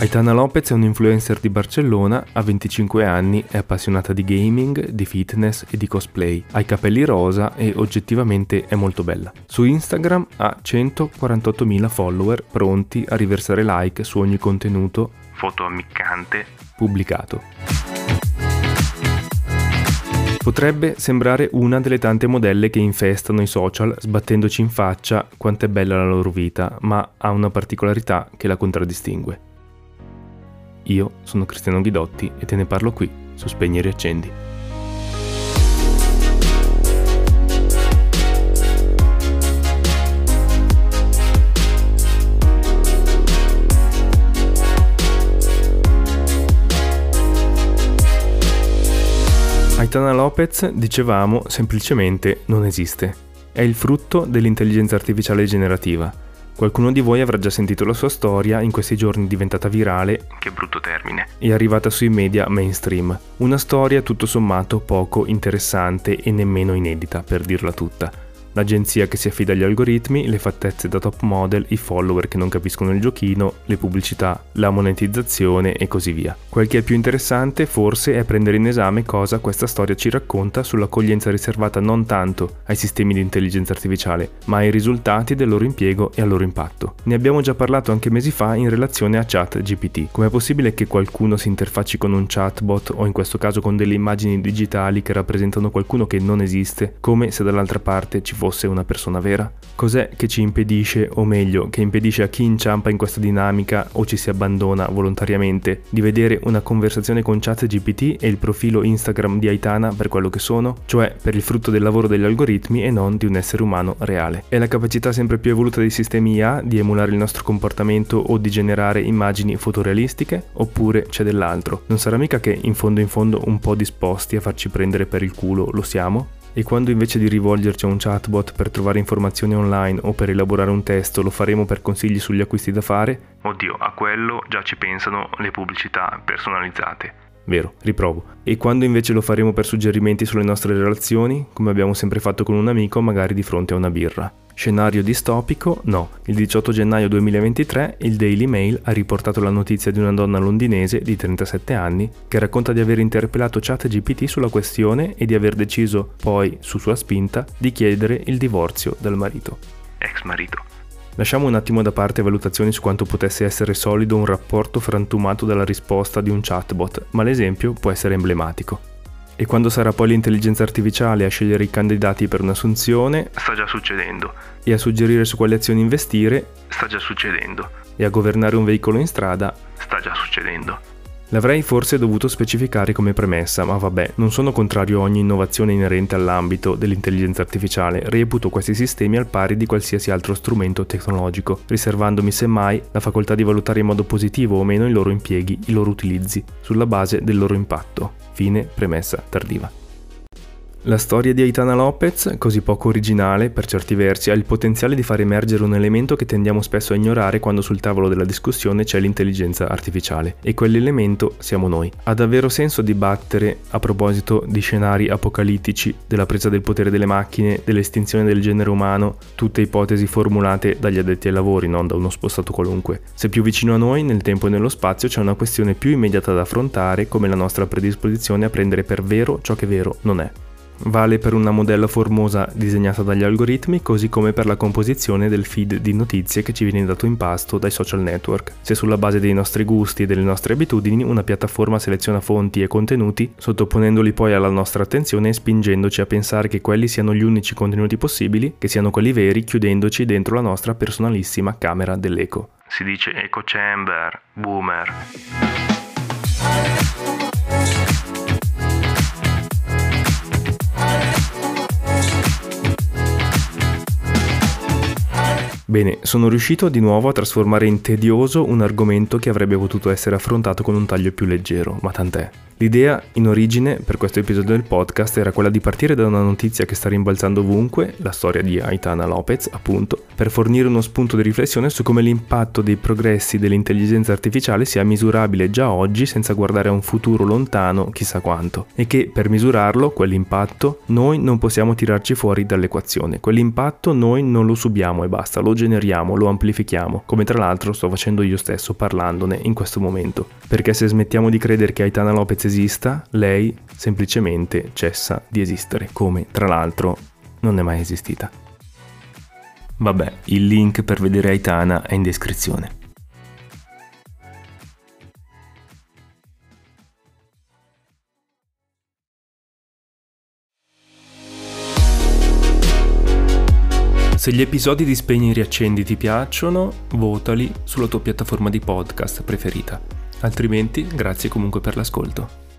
Aitana Lopez è un influencer di Barcellona, ha 25 anni, è appassionata di gaming, di fitness e di cosplay. Ha i capelli rosa e oggettivamente è molto bella. Su Instagram ha 148.000 follower pronti a riversare like su ogni contenuto, foto ammiccante, pubblicato. Potrebbe sembrare una delle tante modelle che infestano i social sbattendoci in faccia quanto è bella la loro vita, ma ha una particolarità che la contraddistingue. Io sono Cristiano Ghidotti e te ne parlo qui su Spegni e Riaccendi. Aitana Lopez, dicevamo, semplicemente non esiste. È il frutto dell'intelligenza artificiale generativa Qualcuno di voi avrà già sentito la sua storia, in questi giorni diventata virale, che brutto termine, e arrivata sui media mainstream. Una storia tutto sommato poco interessante e nemmeno inedita, per dirla tutta l'agenzia che si affida agli algoritmi, le fattezze da top model, i follower che non capiscono il giochino, le pubblicità, la monetizzazione e così via. Quel che è più interessante forse è prendere in esame cosa questa storia ci racconta sull'accoglienza riservata non tanto ai sistemi di intelligenza artificiale, ma ai risultati del loro impiego e al loro impatto. Ne abbiamo già parlato anche mesi fa in relazione a chat GPT. Com'è possibile che qualcuno si interfacci con un chatbot o in questo caso con delle immagini digitali che rappresentano qualcuno che non esiste, come se dall'altra parte ci fosse una persona vera? Cos'è che ci impedisce, o meglio, che impedisce a chi inciampa in questa dinamica o ci si abbandona volontariamente, di vedere una conversazione con ChatGPT e il profilo Instagram di Aitana per quello che sono? Cioè per il frutto del lavoro degli algoritmi e non di un essere umano reale. È la capacità sempre più evoluta dei sistemi IA di emulare il nostro comportamento o di generare immagini fotorealistiche? Oppure c'è dell'altro? Non sarà mica che in fondo in fondo un po' disposti a farci prendere per il culo lo siamo? E quando invece di rivolgerci a un chatbot per trovare informazioni online o per elaborare un testo lo faremo per consigli sugli acquisti da fare? Oddio, a quello già ci pensano le pubblicità personalizzate. Vero, riprovo. E quando invece lo faremo per suggerimenti sulle nostre relazioni, come abbiamo sempre fatto con un amico, magari di fronte a una birra? Scenario distopico? No. Il 18 gennaio 2023 il Daily Mail ha riportato la notizia di una donna londinese di 37 anni che racconta di aver interpellato ChatGPT sulla questione e di aver deciso, poi, su sua spinta, di chiedere il divorzio dal marito. Ex marito. Lasciamo un attimo da parte valutazioni su quanto potesse essere solido un rapporto frantumato dalla risposta di un chatbot, ma l'esempio può essere emblematico. E quando sarà poi l'intelligenza artificiale a scegliere i candidati per un'assunzione, sta già succedendo. E a suggerire su quali azioni investire, sta già succedendo. E a governare un veicolo in strada, sta già succedendo. L'avrei forse dovuto specificare come premessa, ma vabbè, non sono contrario a ogni innovazione inerente all'ambito dell'intelligenza artificiale, reputo questi sistemi al pari di qualsiasi altro strumento tecnologico, riservandomi semmai la facoltà di valutare in modo positivo o meno i loro impieghi, i loro utilizzi, sulla base del loro impatto. Fine premessa tardiva. La storia di Aitana Lopez, così poco originale per certi versi, ha il potenziale di far emergere un elemento che tendiamo spesso a ignorare quando sul tavolo della discussione c'è l'intelligenza artificiale, e quell'elemento siamo noi. Ha davvero senso dibattere a proposito di scenari apocalittici, della presa del potere delle macchine, dell'estinzione del genere umano, tutte ipotesi formulate dagli addetti ai lavori, non da uno spostato qualunque. Se più vicino a noi, nel tempo e nello spazio, c'è una questione più immediata da affrontare, come la nostra predisposizione a prendere per vero ciò che vero non è. Vale per una modella formosa disegnata dagli algoritmi, così come per la composizione del feed di notizie che ci viene dato in pasto dai social network. Se sulla base dei nostri gusti e delle nostre abitudini una piattaforma seleziona fonti e contenuti, sottoponendoli poi alla nostra attenzione e spingendoci a pensare che quelli siano gli unici contenuti possibili, che siano quelli veri, chiudendoci dentro la nostra personalissima camera dell'eco. Si dice eco chamber, boomer. Bene, sono riuscito di nuovo a trasformare in tedioso un argomento che avrebbe potuto essere affrontato con un taglio più leggero, ma tant'è. L'idea in origine per questo episodio del podcast era quella di partire da una notizia che sta rimbalzando ovunque, la storia di Aitana Lopez, appunto, per fornire uno spunto di riflessione su come l'impatto dei progressi dell'intelligenza artificiale sia misurabile già oggi senza guardare a un futuro lontano chissà quanto, e che per misurarlo, quell'impatto, noi non possiamo tirarci fuori dall'equazione. Quell'impatto noi non lo subiamo e basta, lo generiamo, lo amplifichiamo, come tra l'altro sto facendo io stesso parlandone in questo momento. Perché se smettiamo di credere che Aitana Lopez esista, lei semplicemente cessa di esistere, come tra l'altro non è mai esistita. Vabbè, il link per vedere Aitana è in descrizione. Se gli episodi di Spegni e Riaccendi ti piacciono, votali sulla tua piattaforma di podcast preferita. Altrimenti, grazie comunque per l'ascolto.